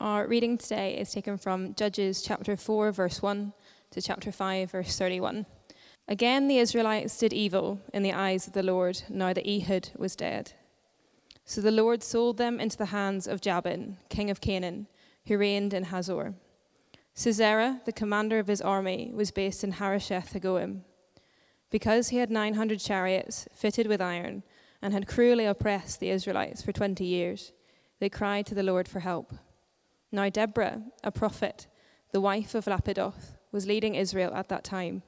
Our reading today is taken from Judges chapter 4, verse 1 to chapter 5, verse 31. Again, the Israelites did evil in the eyes of the Lord, now that Ehud was dead. So the Lord sold them into the hands of Jabin, king of Canaan, who reigned in Hazor. Sisera, the commander of his army, was based in Harosheth Hagoyim. Because he had 900 chariots fitted with iron and had cruelly oppressed the Israelites for 20 years, they cried to the Lord for help. Now Deborah, a prophet, the wife of Lapidoth, was leading Israel at that time.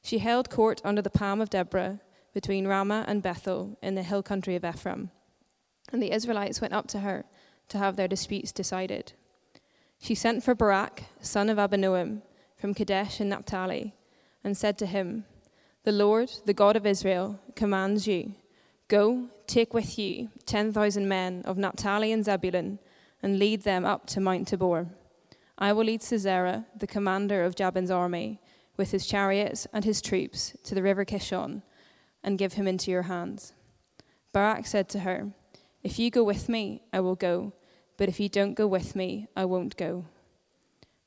She held court under the palm of Deborah between Ramah and Bethel in the hill country of Ephraim. And the Israelites went up to her to have their disputes decided. She sent for Barak, son of Abinoam, from Kadesh in Naphtali, and said to him, The Lord, the God of Israel, commands you Go, take with you 10,000 men of Naphtali and Zebulun, and lead them up to Mount Tabor. I will lead Sisera, the commander of Jabin's army, with his chariots and his troops to the river Kishon and give him into your hands. Barak said to her, If you go with me, I will go, but if you don't go with me, I won't go.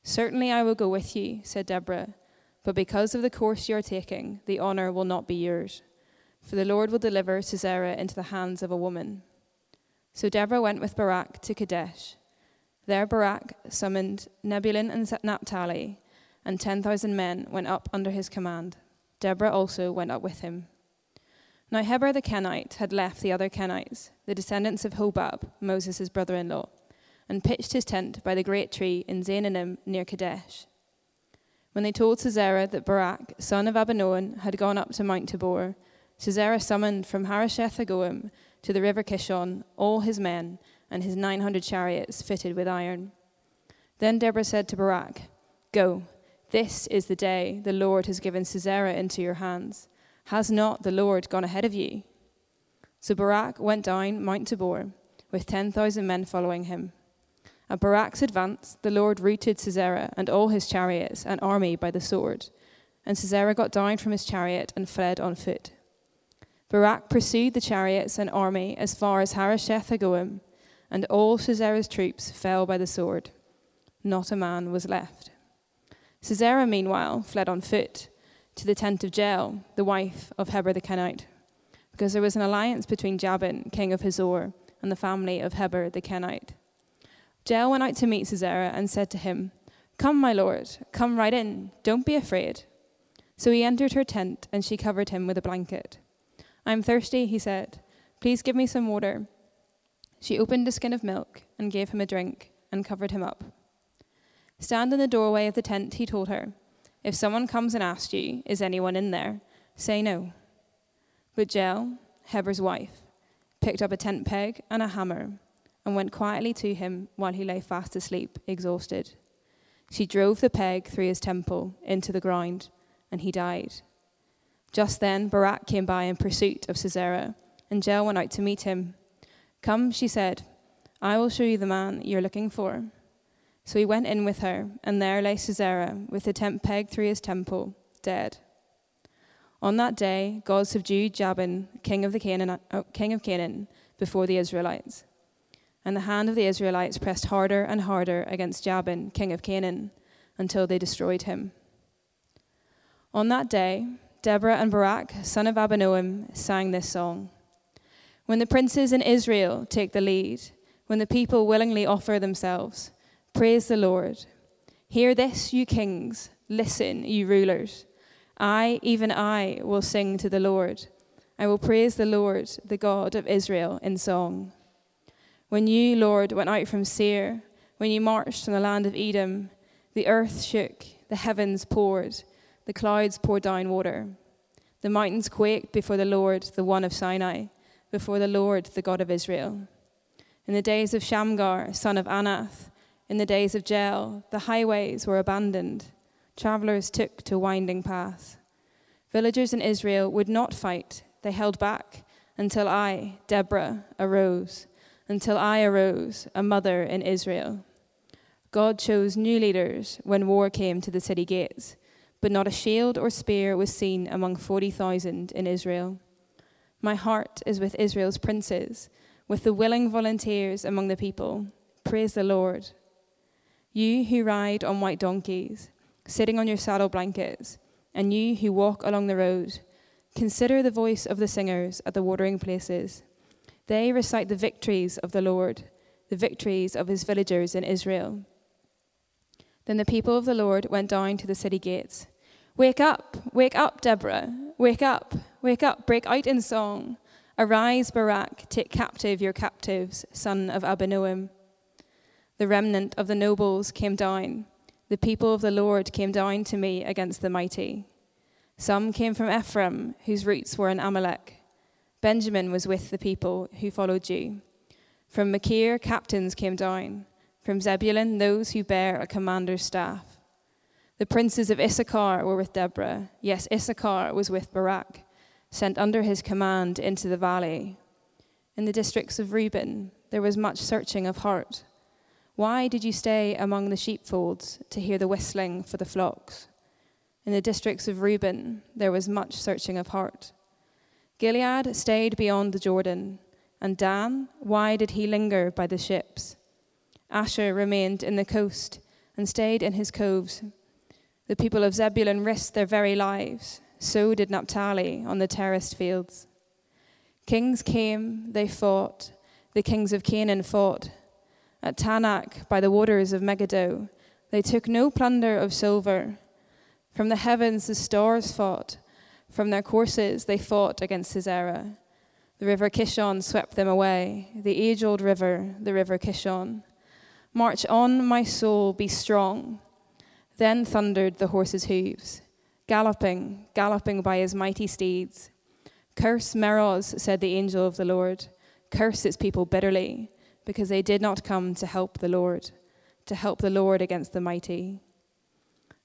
Certainly I will go with you, said Deborah, but because of the course you are taking, the honor will not be yours. For the Lord will deliver Sisera into the hands of a woman. So Deborah went with Barak to Kadesh. There Barak summoned Zebulun and Naphtali and 10,000 men went up under his command. Deborah also went up with him. Now Heber the Kenite had left the other Kenites, the descendants of Hobab, Moses' brother in law, and pitched his tent by the great tree in Zaanannim near Kadesh. When they told Sisera that Barak, son of Abinoam, had gone up to Mount Tabor, Sisera summoned from Harosheth Hagoyim to the river Kishon all his men and his 900 chariots fitted with iron. Then Deborah said to Barak, Go, this is the day the Lord has given Sisera into your hands. Has not the Lord gone ahead of you? So Barak went down Mount Tabor with 10,000 men following him. At Barak's advance, the Lord routed Sisera and all his chariots and army by the sword. And Sisera got down from his chariot and fled on foot. Barak pursued the chariots and army as far as Harosheth Hagoyim, and all Sisera's troops fell by the sword. Not a man was left. Sisera, meanwhile, fled on foot to the tent of Jael, the wife of Heber the Kenite, because there was an alliance between Jabin, king of Hazor, and the family of Heber the Kenite. Jael went out to meet Sisera and said to him, Come, my lord, come right in, don't be afraid. So he entered her tent, and she covered him with a blanket. I am thirsty, he said. Please give me some water. She opened a skin of milk and gave him a drink and covered him up. Stand in the doorway of the tent, he told her. If someone comes and asks you, Is anyone in there? say no. But Jael, Heber's wife, picked up a tent peg and a hammer and went quietly to him while he lay fast asleep, exhausted. She drove the peg through his temple into the ground, and he died. Just then, Barak came by in pursuit of Sisera, and Jael went out to meet him. Come, she said, I will show you the man you're looking for. So he went in with her, and there lay Sisera, with the tent peg through his temple, dead. On that day, God subdued Jabin, king of, Canaan, oh, king of Canaan, before the Israelites. And the hand of the Israelites pressed harder and harder against Jabin, king of Canaan, until they destroyed him. On that day, Deborah and Barak, son of Abinoam, sang this song. When the princes in Israel take the lead, when the people willingly offer themselves, Praise the Lord. Hear this, you kings. Listen, you rulers. I, even I, will sing to the Lord. I will praise the Lord, the God of Israel, in song. When you, Lord, went out from Seir, when you marched in the land of Edom, the earth shook, the heavens poured, the clouds poured down water. The mountains quaked before the Lord, the one of Sinai, before the Lord, the God of Israel. In the days of Shamgar, son of Anath, in the days of Jael, the highways were abandoned. Travelers took to winding paths. Villagers in Israel would not fight. They held back until I, Deborah, arose, until I arose, a mother in Israel. God chose new leaders when war came to the city gates, but not a shield or spear was seen among 40,000 in Israel. My heart is with Israel's princes, with the willing volunteers among the people. Praise the Lord. You who ride on white donkeys, sitting on your saddle blankets, and you who walk along the road, consider the voice of the singers at the watering places. They recite the victories of the Lord, the victories of his villagers in Israel. Then the people of the Lord went down to the city gates. Wake up, wake up, Deborah. Wake up, wake up, break out in song. Arise, Barak, take captive your captives, son of Abinoam. The remnant of the nobles came down. The people of the Lord came down to me against the mighty. Some came from Ephraim, whose roots were in Amalek. Benjamin was with the people who followed you. From Machir, captains came down. From Zebulun, those who bear a commander's staff. The princes of Issachar were with Deborah. Yes, Issachar was with Barak, sent under his command into the valley. In the districts of Reuben, there was much searching of heart. Why did you stay among the sheepfolds to hear the whistling for the flocks? In the districts of Reuben, there was much searching of heart. Gilead stayed beyond the Jordan, and Dan, why did he linger by the ships? Asher remained in the coast and stayed in his coves. The people of Zebulun risked their very lives, so did Naphtali on the terraced fields. Kings came, they fought, the kings of Canaan fought at Taanach by the waters of Megiddo. They took no plunder of silver. From the heavens the stars fought. From their courses they fought against Sisera. The river Kishon swept them away, the age old river, the river Kishon. March on, my soul, be strong. Then thundered the horse's hooves, galloping, galloping by his mighty steeds. Curse Meroz, said the angel of the Lord. Curse its people bitterly because they did not come to help the Lord, to help the Lord against the mighty.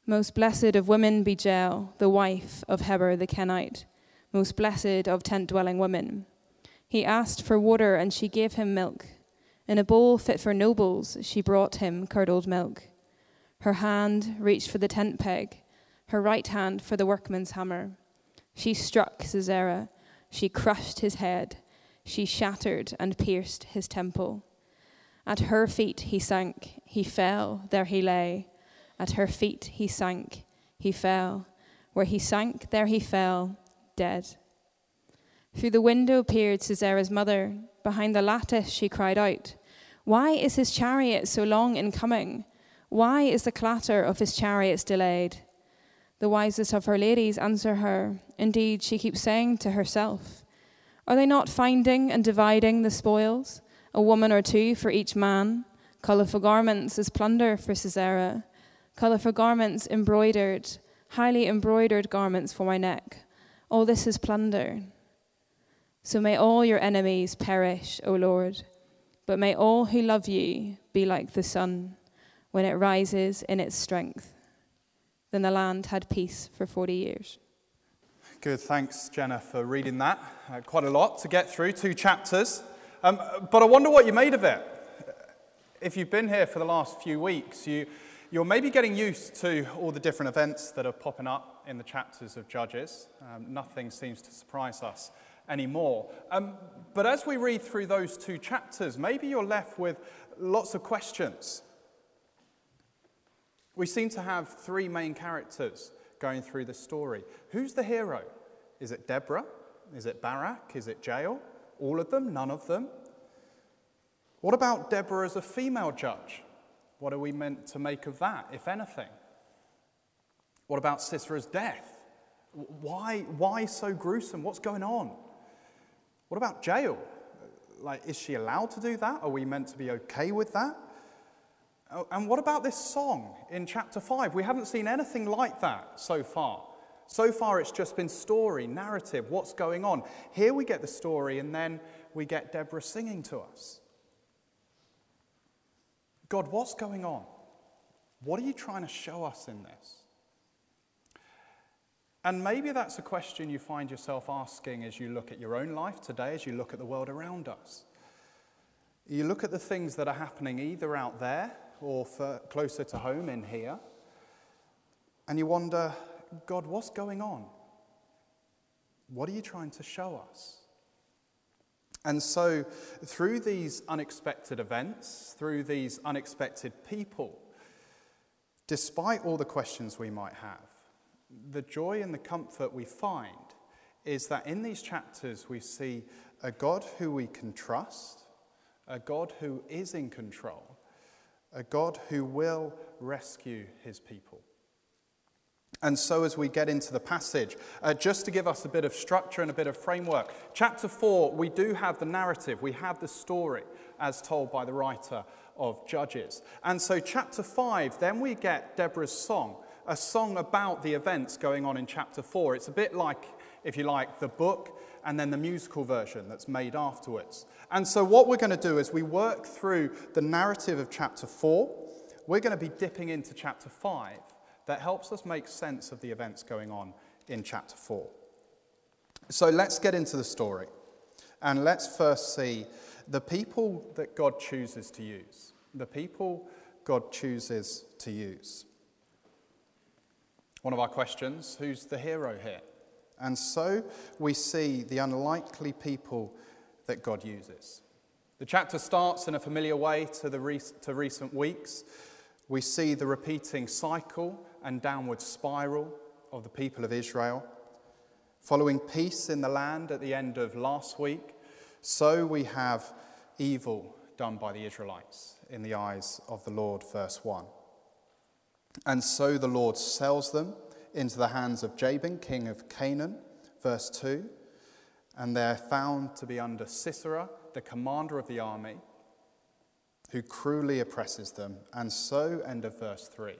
Most blessed of women be Jael, the wife of Heber the Kenite, most blessed of tent dwelling women. He asked for water, and she gave him milk. In a bowl fit for nobles, she brought him curdled milk. Her hand reached for the tent peg, her right hand for the workman's hammer. She struck Sisera, she crushed his head, she shattered and pierced his temple. At her feet he sank, he fell, there he lay. At her feet he sank, he fell. Where he sank, there he fell, dead. Through the window peered Sisera's mother. Behind the lattice she cried out, Why is his chariot so long in coming? Why is the clatter of his chariots delayed? The wisest of her ladies answer her. Indeed, she keeps saying to herself, Are they not finding and dividing the spoils? a woman or two for each man, colourful garments as plunder for Sisera, colourful garments embroidered, highly embroidered garments for my neck. All this is plunder. So may all your enemies perish, O Lord, but may all who love you be like the sun when it rises in its strength. Then the land had peace for 40 years. Good, thanks, Jenna, for reading that. Uh, quite a lot to get through, two chapters. Um, but I wonder what you made of it. If you've been here for the last few weeks, you, you're maybe getting used to all the different events that are popping up in the chapters of Judges. Um, nothing seems to surprise us anymore. Um, but as we read through those two chapters, maybe you're left with lots of questions. We seem to have three main characters going through the story. Who's the hero? Is it Deborah? Is it Barak? Is it Jael? All of them? None of them? What about Deborah as a female judge? What are we meant to make of that, if anything? What about Sisera's death? Why, why so gruesome? What's going on? What about Jael? Like, is she allowed to do that? Are we meant to be okay with that? Oh, and what about this song in chapter 5? We haven't seen anything like that so far. So far, it's just been story, narrative, what's going on. Here we get the story, and then we get Deborah singing to us. God, what's going on? What are you trying to show us in this? And maybe that's a question you find yourself asking as you look at your own life today, as you look at the world around us. You look at the things that are happening either out there or closer to home in here, and you wonder, God, what's going on? What are you trying to show us? And so, through these unexpected events, through these unexpected people, despite all the questions we might have, the joy and the comfort we find is that in these chapters we see a God who we can trust, a God who is in control, a God who will rescue his people. And so, as we get into the passage, uh, just to give us a bit of structure and a bit of framework, chapter 4, we do have the narrative, we have the story as told by the writer of Judges. And so, chapter 5, then we get Deborah's song, a song about the events going on in chapter 4. It's a bit like, if you like, the book and then the musical version that's made afterwards. And so, what we're going to do is we work through the narrative of chapter 4. We're going to be dipping into chapter 5 that helps us make sense of the events going on in chapter 4. So let's get into the story. And let's first see the people that God chooses to use. The people God chooses to use. One of our questions who's the hero here? And so we see the unlikely people that God uses. The chapter starts in a familiar way to, the re- to recent weeks. We see the repeating cycle and downward spiral of the people of Israel. Following peace in the land at the end of last week, so we have evil done by the Israelites in the eyes of the Lord, verse 1. And so the Lord sells them into the hands of Jabin, king of Canaan, verse 2. And they're found to be under Sisera, the commander of the army, who cruelly oppresses them. And so, end of verse 3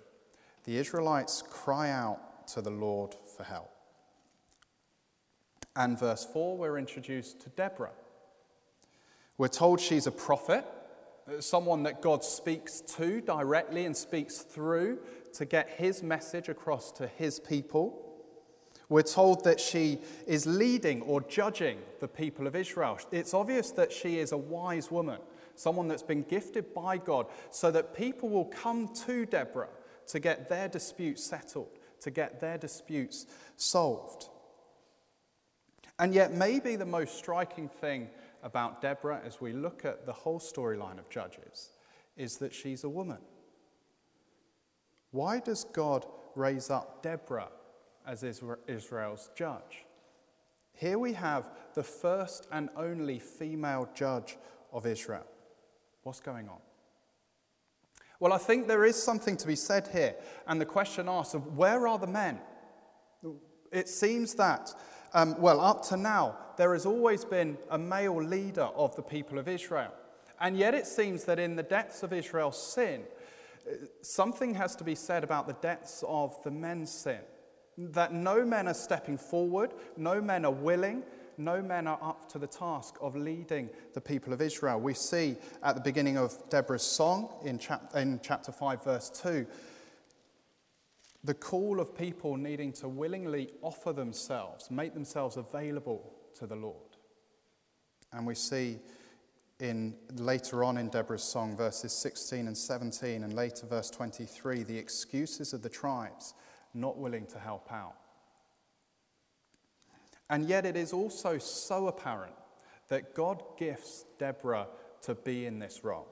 the Israelites cry out to the Lord for help. And verse 4, we're introduced to Deborah. We're told she's a prophet, someone that God speaks to directly and speaks through to get his message across to his people. We're told that she is leading or judging the people of Israel. It's obvious that she is a wise woman, someone that's been gifted by God, so that people will come to Deborah to get their disputes settled, to get their disputes solved. And yet, maybe the most striking thing about Deborah as we look at the whole storyline of Judges is that she's a woman. Why does God raise up Deborah as Israel's judge? Here we have the first and only female judge of Israel. What's going on? Well, I think there is something to be said here. And the question asked of where are the men? It seems that, um, well, up to now, there has always been a male leader of the people of Israel. And yet it seems that in the depths of Israel's sin, something has to be said about the depths of the men's sin. That no men are stepping forward, no men are willing, no men are up to the task of leading the people of Israel. We see at the beginning of Deborah's song in, chap- in chapter 5, verse 2, the call of people needing to willingly offer themselves, make themselves available to the Lord. And we see in later on in Deborah's song, verses 16 and 17, and later verse 23, the excuses of the tribes not willing to help out. And yet, it is also so apparent that God gifts Deborah to be in this role.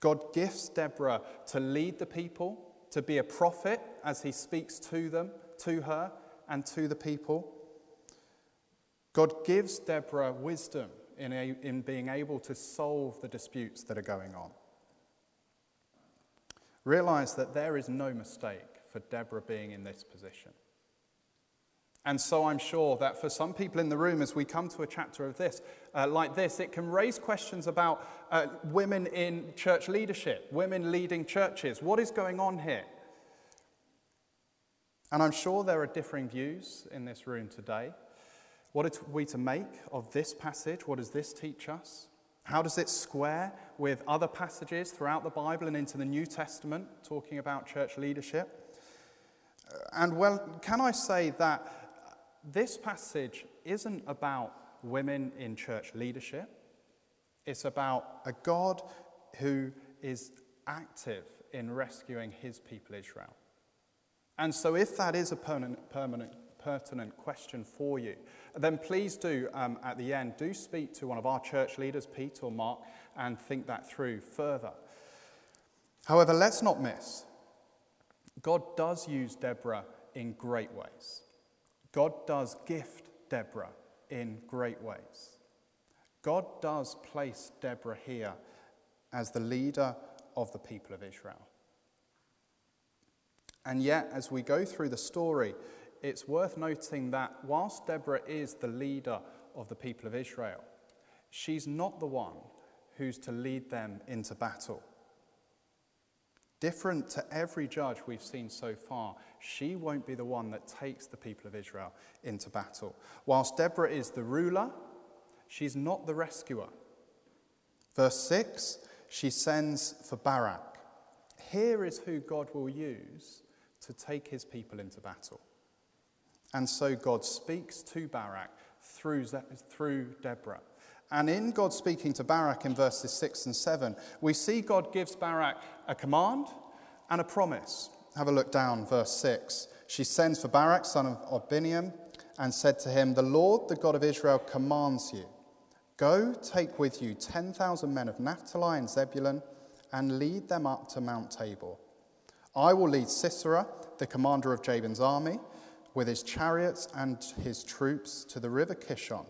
God gifts Deborah to lead the people, to be a prophet as he speaks to them, to her, and to the people. God gives Deborah wisdom in, a, in being able to solve the disputes that are going on. Realize that there is no mistake for Deborah being in this position. And so I'm sure that for some people in the room, as we come to a chapter of this, uh, like this, it can raise questions about uh, women in church leadership, women leading churches. What is going on here? And I'm sure there are differing views in this room today. What are we to make of this passage? What does this teach us? How does it square with other passages throughout the Bible and into the New Testament talking about church leadership? Uh, and well, can I say that this passage isn't about women in church leadership. It's about a God who is active in rescuing his people Israel. And so, if that is a permanent, permanent, pertinent question for you, then please do, um, at the end, do speak to one of our church leaders, Pete or Mark, and think that through further. However, let's not miss God does use Deborah in great ways. God does gift Deborah in great ways. God does place Deborah here as the leader of the people of Israel. And yet, as we go through the story, it's worth noting that whilst Deborah is the leader of the people of Israel, she's not the one who's to lead them into battle. Different to every judge we've seen so far, she won't be the one that takes the people of Israel into battle. Whilst Deborah is the ruler, she's not the rescuer. Verse 6 she sends for Barak. Here is who God will use to take his people into battle. And so God speaks to Barak through, through Deborah. And in God speaking to Barak in verses 6 and 7, we see God gives Barak a command and a promise. Have a look down, verse 6. She sends for Barak, son of Abinoam, and said to him, The Lord, the God of Israel, commands you Go, take with you 10,000 men of Naphtali and Zebulun, and lead them up to Mount Tabor. I will lead Sisera, the commander of Jabin's army, with his chariots and his troops to the river Kishon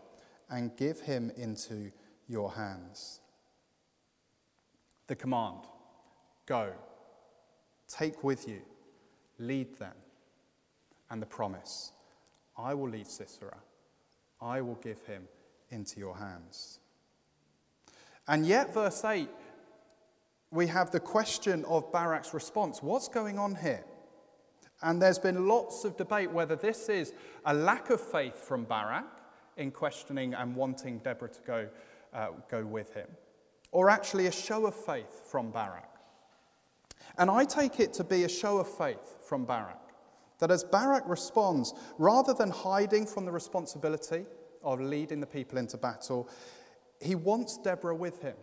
and give him into your hands. The command go, take with you, lead them. And the promise I will lead Sisera, I will give him into your hands. And yet, verse 8, we have the question of Barak's response what's going on here? And there's been lots of debate whether this is a lack of faith from Barak in questioning and wanting Deborah to go, uh, go with him, or actually a show of faith from Barak. And I take it to be a show of faith from Barak. That as Barak responds, rather than hiding from the responsibility of leading the people into battle, he wants Deborah with him.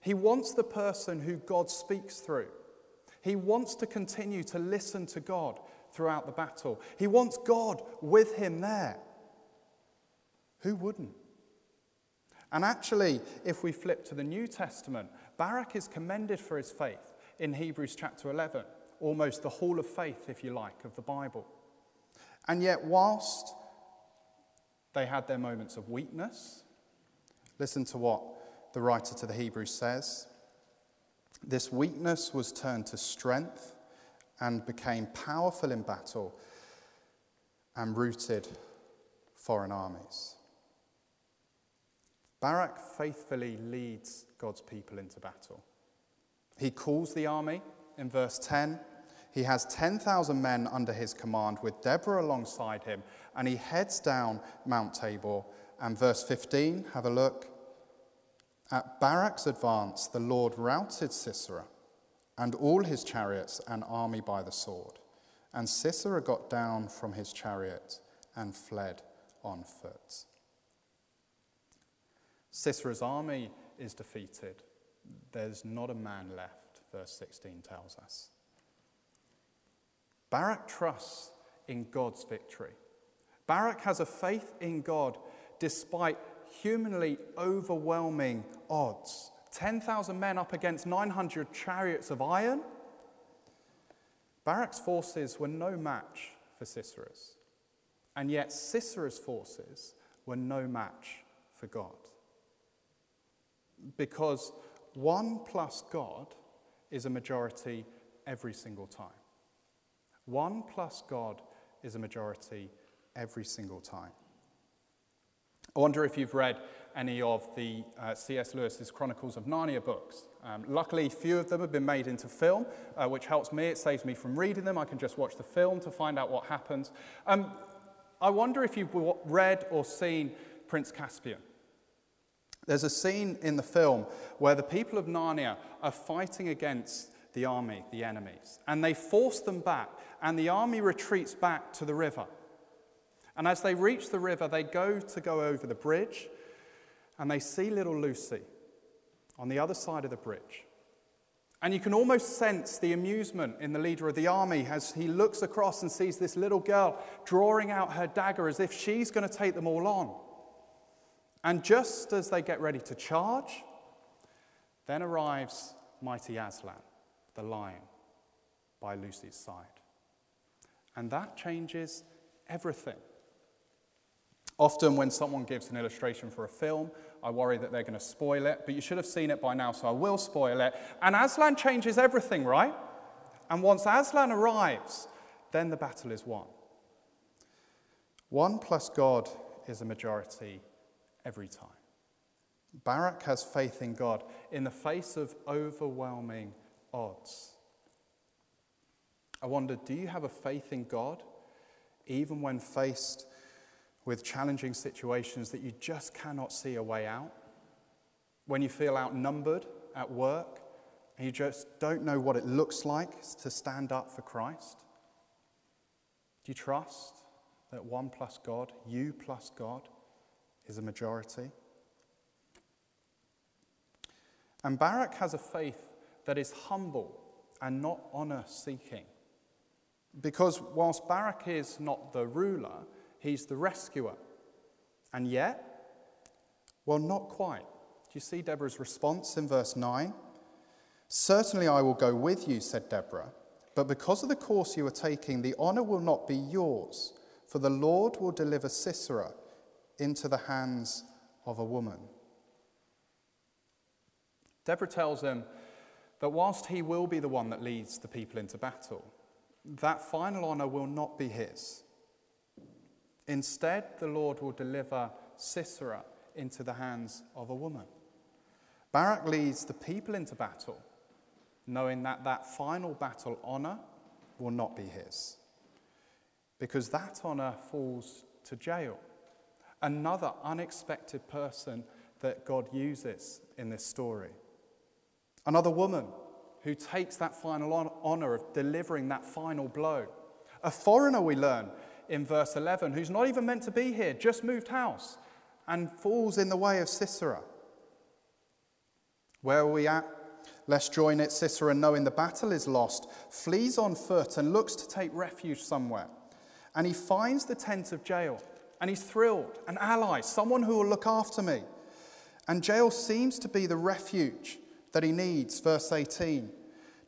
He wants the person who God speaks through. He wants to continue to listen to God throughout the battle. He wants God with him there. Who wouldn't? And actually, if we flip to the New Testament, Barak is commended for his faith in Hebrews chapter 11, almost the hall of faith, if you like, of the Bible. And yet, whilst they had their moments of weakness, listen to what the writer to the Hebrews says. This weakness was turned to strength and became powerful in battle and routed foreign armies. Barak faithfully leads God's people into battle. He calls the army in verse 10. He has 10,000 men under his command with Deborah alongside him, and he heads down Mount Tabor. And verse 15, have a look. At Barak's advance, the Lord routed Sisera and all his chariots and army by the sword. And Sisera got down from his chariot and fled on foot. Sisera's army is defeated. There's not a man left, verse 16 tells us. Barak trusts in God's victory. Barak has a faith in God despite humanly overwhelming odds. 10,000 men up against 900 chariots of iron. Barak's forces were no match for Sisera's. And yet, Sisera's forces were no match for God because one plus God is a majority every single time. One plus God is a majority every single time. I wonder if you've read any of the uh, C.S. Lewis's Chronicles of Narnia books. Um, luckily, few of them have been made into film, uh, which helps me. It saves me from reading them. I can just watch the film to find out what happens. Um, I wonder if you've read or seen Prince Caspian. There's a scene in the film where the people of Narnia are fighting against the army, the enemies, and they force them back, and the army retreats back to the river. And as they reach the river, they go to go over the bridge, and they see little Lucy on the other side of the bridge. And you can almost sense the amusement in the leader of the army as he looks across and sees this little girl drawing out her dagger as if she's going to take them all on. And just as they get ready to charge, then arrives mighty Aslan, the lion, by Lucy's side. And that changes everything. Often, when someone gives an illustration for a film, I worry that they're going to spoil it, but you should have seen it by now, so I will spoil it. And Aslan changes everything, right? And once Aslan arrives, then the battle is won. One plus God is a majority every time. Barak has faith in God in the face of overwhelming odds. I wonder do you have a faith in God even when faced with challenging situations that you just cannot see a way out? When you feel outnumbered at work and you just don't know what it looks like to stand up for Christ? Do you trust that one plus God, you plus God, is a majority? And Barak has a faith that is humble and not honor seeking. Because whilst Barak is not the ruler, he's the rescuer. And yet, well, not quite. Do you see Deborah's response in verse 9? Certainly I will go with you, said Deborah, but because of the course you are taking, the honor will not be yours, for the Lord will deliver Sisera into the hands of a woman. Deborah tells him that whilst he will be the one that leads the people into battle, that final honor will not be his. Instead, the Lord will deliver Sisera into the hands of a woman. Barak leads the people into battle, knowing that that final battle honor will not be his. Because that honor falls to Jael, another unexpected person that God uses in this story. Another woman who takes that final honor of delivering that final blow. A foreigner, we learn in verse 11, who's not even meant to be here, just moved house, and falls in the way of Sisera. Where are we at? Let's join it. Sisera, knowing the battle is lost, flees on foot and looks to take refuge somewhere. And he finds the tent of Jael, and he's thrilled, an ally, someone who will look after me. And Jael seems to be the refuge that he needs. Verse 18.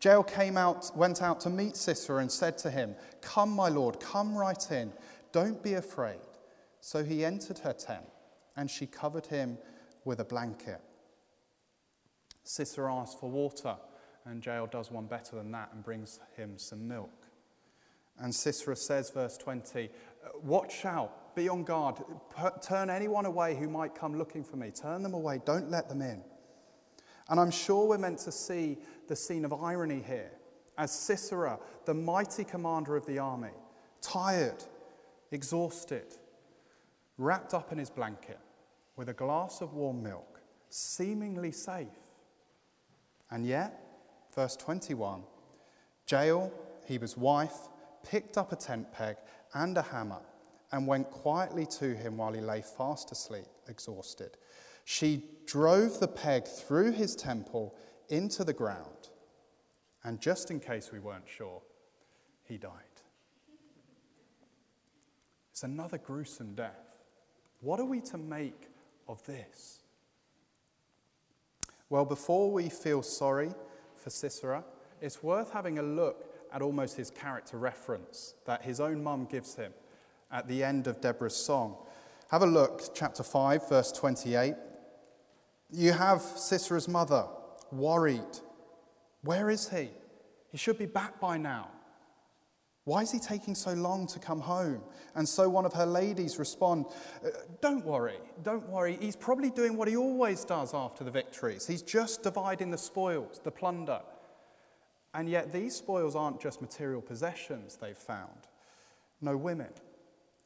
Jael came out, went out to meet Sisera and said to him, Come, my lord, come right in. Don't be afraid. So he entered her tent, and she covered him with a blanket. Sisera asks for water, and Jael does one better than that and brings him some milk. And Sisera says, verse 20, Watch out, be on guard, turn anyone away who might come looking for me. Turn them away, don't let them in. And I'm sure we're meant to see the scene of irony here as Sisera, the mighty commander of the army, tired, exhausted, wrapped up in his blanket with a glass of warm milk, seemingly safe. And yet, verse 21 Jael, Heber's wife, picked up a tent peg and a hammer and went quietly to him while he lay fast asleep, exhausted. She drove the peg through his temple into the ground. And just in case we weren't sure, he died. It's another gruesome death. What are we to make of this? Well, before we feel sorry for Sisera, it's worth having a look at almost his character reference that his own mum gives him at the end of Deborah's song. Have a look, chapter 5, verse 28. You have Sisera's mother worried. Where is he? He should be back by now. Why is he taking so long to come home? And so one of her ladies respond, uh, Don't worry, don't worry. He's probably doing what he always does after the victories. He's just dividing the spoils, the plunder. And yet these spoils aren't just material possessions they've found. No women.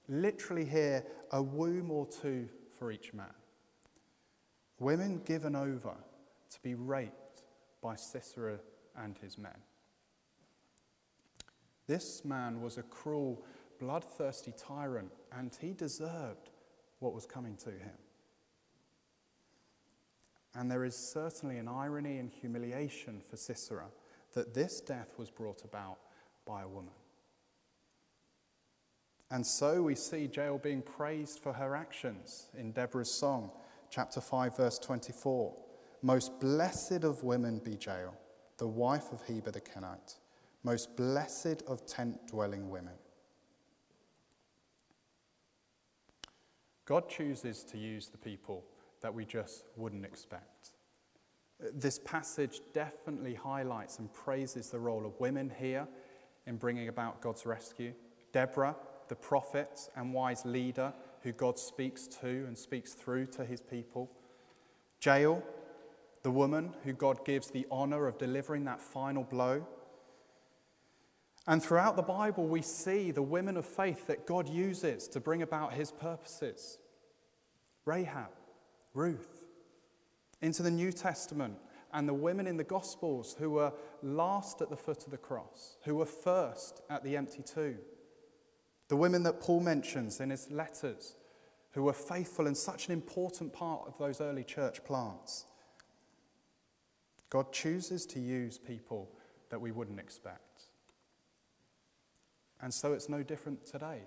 Literally here, a womb or two for each man. Women given over to be raped by Sisera and his men. This man was a cruel, bloodthirsty tyrant, and he deserved what was coming to him. And there is certainly an irony and humiliation for Sisera that this death was brought about by a woman. And so we see Jael being praised for her actions in Deborah's song chapter 5, verse 24. Most blessed of women be Jael, the wife of Heber the Kenite, most blessed of tent dwelling women. God chooses to use the people that we just wouldn't expect. This passage definitely highlights and praises the role of women here in bringing about God's rescue. Deborah, the prophet and wise leader who God speaks to and speaks through to his people. Jael, the woman who God gives the honor of delivering that final blow. And throughout the Bible, we see the women of faith that God uses to bring about his purposes Rahab, Ruth, into the New Testament, and the women in the Gospels who were last at the foot of the cross, who were first at the empty tomb. The women that Paul mentions in his letters, who were faithful and such an important part of those early church plants. God chooses to use people that we wouldn't expect. And so it's no different today.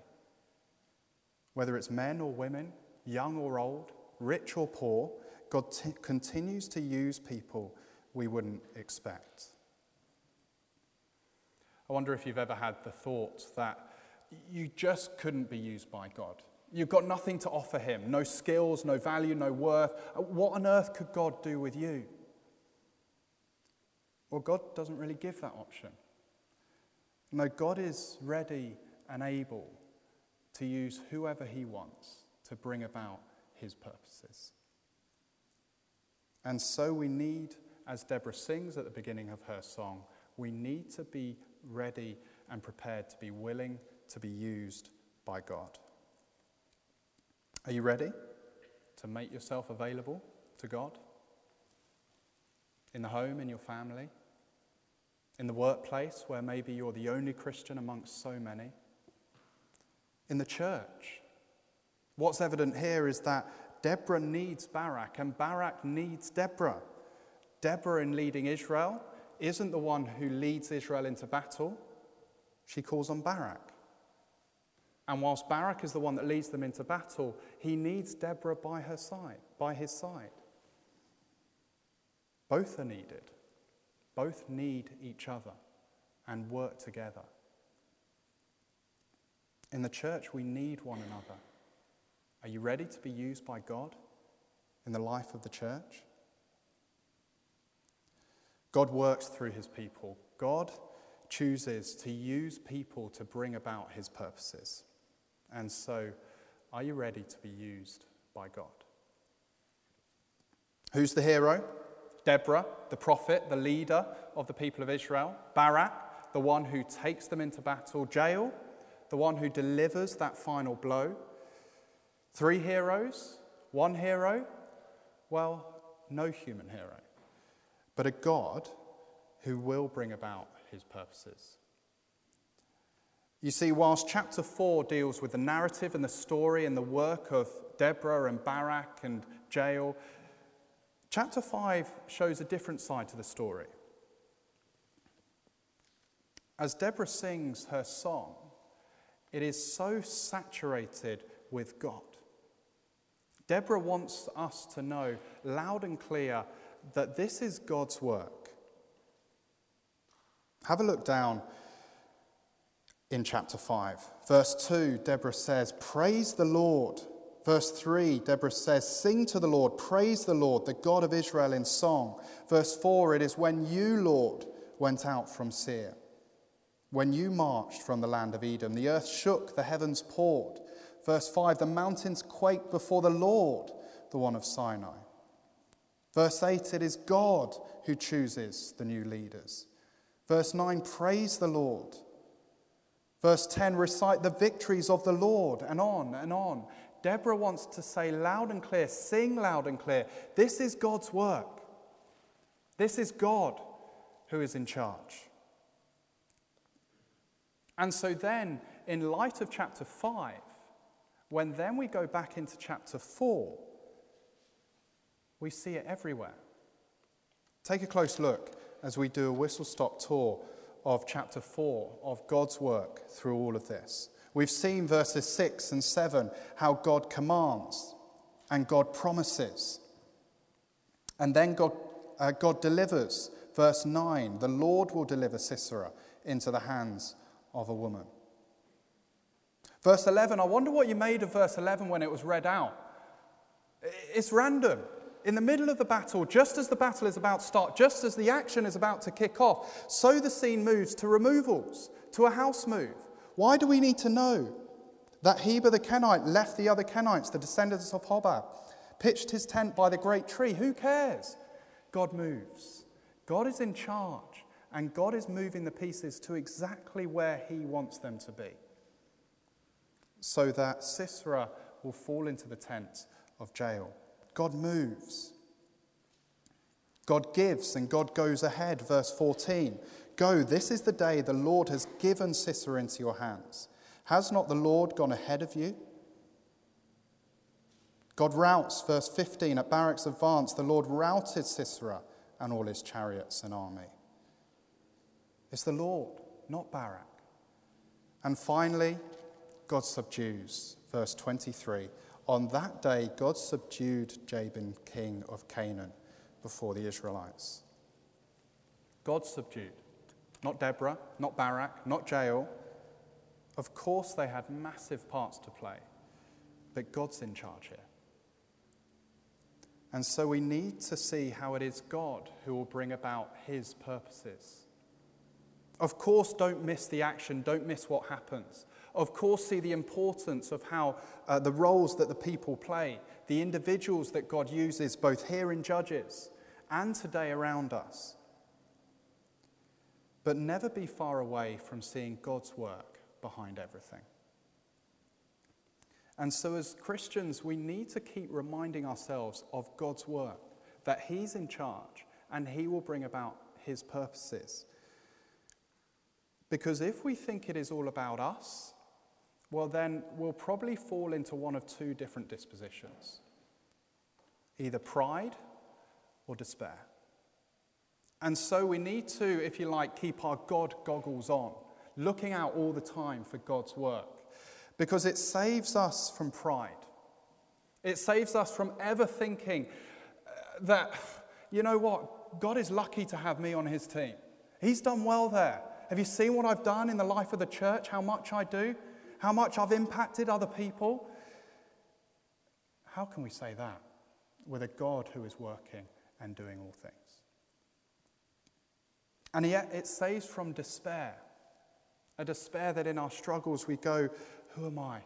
Whether it's men or women, young or old, rich or poor, God t- continues to use people we wouldn't expect. I wonder if you've ever had the thought that you just couldn't be used by God. You've got nothing to offer Him no skills, no value, no worth. What on earth could God do with you? Well, God doesn't really give that option. No, God is ready and able to use whoever He wants to bring about His purposes. And so we need, as Deborah sings at the beginning of her song, we need to be ready and prepared to be willing to be used by God. Are you ready to make yourself available to God? In the home, in your family, in the workplace where maybe you're the only Christian amongst so many, in the church. What's evident here is that Deborah needs Barak and Barak needs Deborah. Deborah, in leading Israel, isn't the one who leads Israel into battle, she calls on Barak. And whilst Barak is the one that leads them into battle, he needs Deborah by her side, by his side. Both are needed. Both need each other and work together. In the church, we need one another. Are you ready to be used by God in the life of the church? God works through his people. God chooses to use people to bring about his purposes. And so, are you ready to be used by God? Who's the hero? Deborah, the prophet, the leader of the people of Israel. Barak, the one who takes them into battle. Jael, the one who delivers that final blow. Three heroes, one hero. Well, no human hero, but a God who will bring about his purposes. You see, whilst chapter 4 deals with the narrative and the story and the work of Deborah and Barak and Jael, chapter 5 shows a different side to the story. As Deborah sings her song, it is so saturated with God. Deborah wants us to know loud and clear that this is God's work. Have a look down in chapter 5. Verse 2, Deborah says, Praise the Lord. Verse 3, Deborah says, Sing to the Lord, praise the Lord, the God of Israel in song. Verse 4, it is when you, Lord, went out from Seir, when you marched from the land of Edom, the earth shook, the heavens poured. Verse 5, the mountains quaked before the Lord, the one of Sinai. Verse 8, it is God who chooses the new leaders. Verse 9, praise the Lord. Verse 10 recite the victories of the Lord, and on and on. Deborah wants to say loud and clear, sing loud and clear, this is God's work. This is God who is in charge. And so then, in light of chapter 5, when then we go back into chapter 4, we see it everywhere. Take a close look as we do a whistle stop tour of chapter 4 of God's work through all of this. We've seen verses 6 and 7 how God commands and God promises. And then God, uh, God delivers. Verse 9 the Lord will deliver Sisera into the hands of a woman. Verse 11, I wonder what you made of verse 11 when it was read out. It's random. In the middle of the battle, just as the battle is about to start, just as the action is about to kick off, so the scene moves to removals, to a house move. Why do we need to know that Heber the Kenite left the other Kenites, the descendants of Hobab, pitched his tent by the great tree? Who cares? God moves. God is in charge, and God is moving the pieces to exactly where He wants them to be, so that Sisera will fall into the tent of Jael. God moves. God gives and God goes ahead. Verse 14 Go, this is the day the Lord has given Sisera into your hands. Has not the Lord gone ahead of you? God routs, verse 15, at Barak's advance, the Lord routed Sisera and all his chariots and army. It's the Lord, not Barak. And finally, God subdues, verse 23. On that day, God subdued Jabin, king of Canaan, before the Israelites. God subdued. Not Deborah, not Barak, not Jael. Of course, they had massive parts to play, but God's in charge here. And so we need to see how it is God who will bring about his purposes. Of course, don't miss the action, don't miss what happens. Of course, see the importance of how uh, the roles that the people play, the individuals that God uses both here in Judges and today around us. But never be far away from seeing God's work behind everything. And so, as Christians, we need to keep reminding ourselves of God's work, that He's in charge and He will bring about His purposes. Because if we think it is all about us, well, then we'll probably fall into one of two different dispositions either pride or despair. And so we need to, if you like, keep our God goggles on, looking out all the time for God's work because it saves us from pride. It saves us from ever thinking uh, that, you know what, God is lucky to have me on his team. He's done well there. Have you seen what I've done in the life of the church? How much I do? How much I've impacted other people? How can we say that with a God who is working and doing all things? And yet it saves from despair. A despair that in our struggles we go, who am I?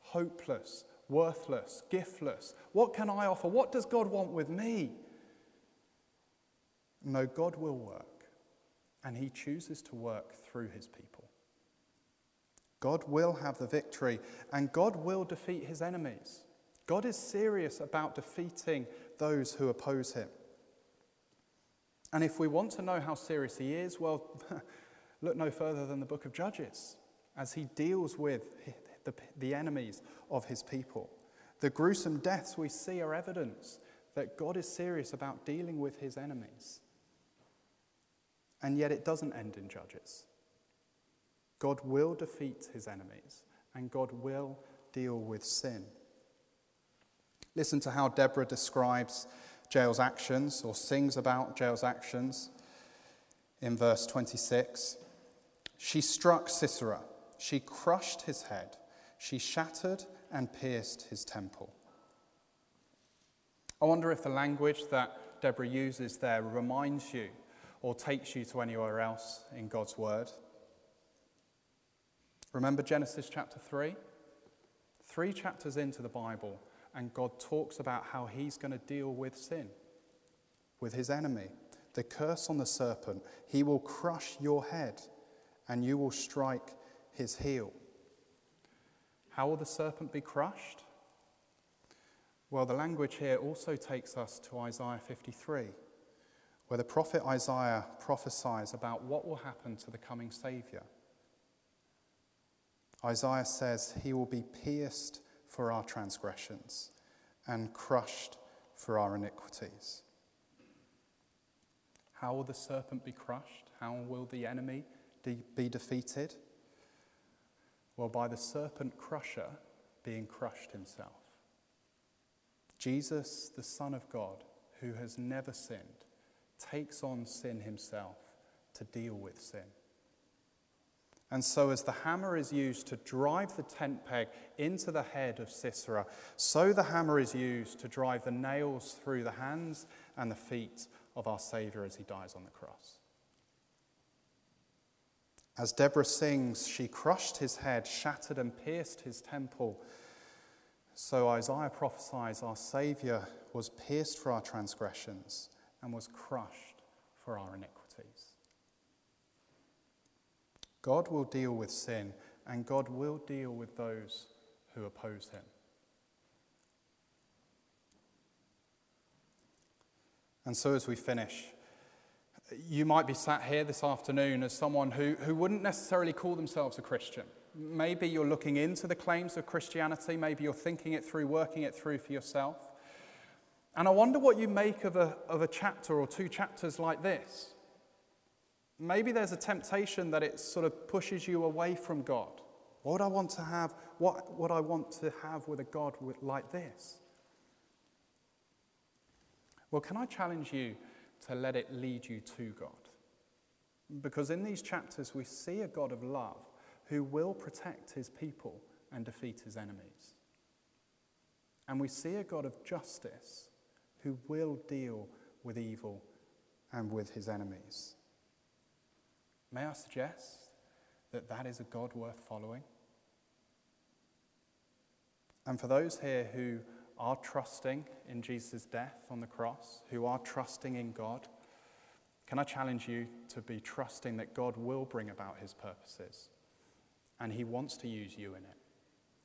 Hopeless, worthless, giftless. What can I offer? What does God want with me? No, God will work, and He chooses to work through His people. God will have the victory, and God will defeat His enemies. God is serious about defeating those who oppose Him. And if we want to know how serious He is, well, look no further than the book of Judges as he deals with the, the enemies of his people. The gruesome deaths we see are evidence that God is serious about dealing with his enemies. And yet it doesn't end in Judges. God will defeat his enemies, and God will deal with sin. Listen to how Deborah describes Jael's actions or sings about Jael's actions in verse 26. She struck Sisera she crushed his head. She shattered and pierced his temple. I wonder if the language that Deborah uses there reminds you or takes you to anywhere else in God's word. Remember Genesis chapter 3? Three chapters into the Bible, and God talks about how he's going to deal with sin, with his enemy. The curse on the serpent, he will crush your head, and you will strike his heel. How will the serpent be crushed? Well, the language here also takes us to Isaiah 53, where the prophet Isaiah prophesies about what will happen to the coming Saviour. Isaiah says, He will be pierced for our transgressions and crushed for our iniquities. How will the serpent be crushed? How will the enemy de- be defeated? Well, by the serpent crusher being crushed himself. Jesus, the Son of God, who has never sinned, takes on sin himself to deal with sin. And so, as the hammer is used to drive the tent peg into the head of Sisera, so the hammer is used to drive the nails through the hands and the feet of our Saviour as he dies on the cross. As Deborah sings, she crushed his head, shattered and pierced his temple. So Isaiah prophesies our Saviour was pierced for our transgressions and was crushed for our iniquities. God will deal with sin, and God will deal with those who oppose him. And so, as we finish, you might be sat here this afternoon as someone who, who wouldn't necessarily call themselves a Christian. Maybe you're looking into the claims of Christianity, maybe you're thinking it through, working it through for yourself. And I wonder what you make of a, of a chapter or two chapters like this. Maybe there's a temptation that it sort of pushes you away from God. What would I want to have? What would I want to have with a God like this? Well, can I challenge you to let it lead you to God? Because in these chapters, we see a God of love who will protect his people and defeat his enemies. And we see a God of justice who will deal with evil and with his enemies. May I suggest that that is a God worth following? And for those here who are trusting in Jesus' death on the cross, who are trusting in God, can I challenge you to be trusting that God will bring about his purposes and he wants to use you in it?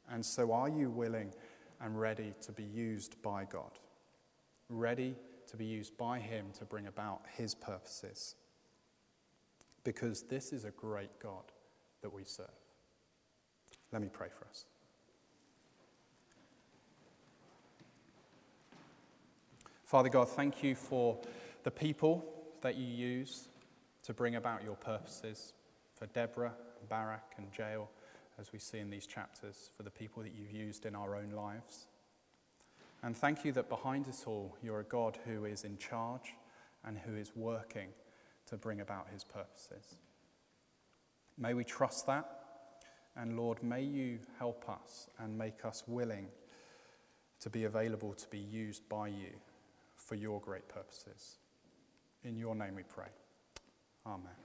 And so, are you willing and ready to be used by God? Ready to be used by him to bring about his purposes? Because this is a great God that we serve. Let me pray for us. Father God, thank you for the people that you use to bring about your purposes, for Deborah, Barak, and Jael, as we see in these chapters, for the people that you've used in our own lives. And thank you that behind us all, you're a God who is in charge and who is working to bring about his purposes. May we trust that. And Lord, may you help us and make us willing to be available to be used by you for your great purposes. In your name we pray. Amen.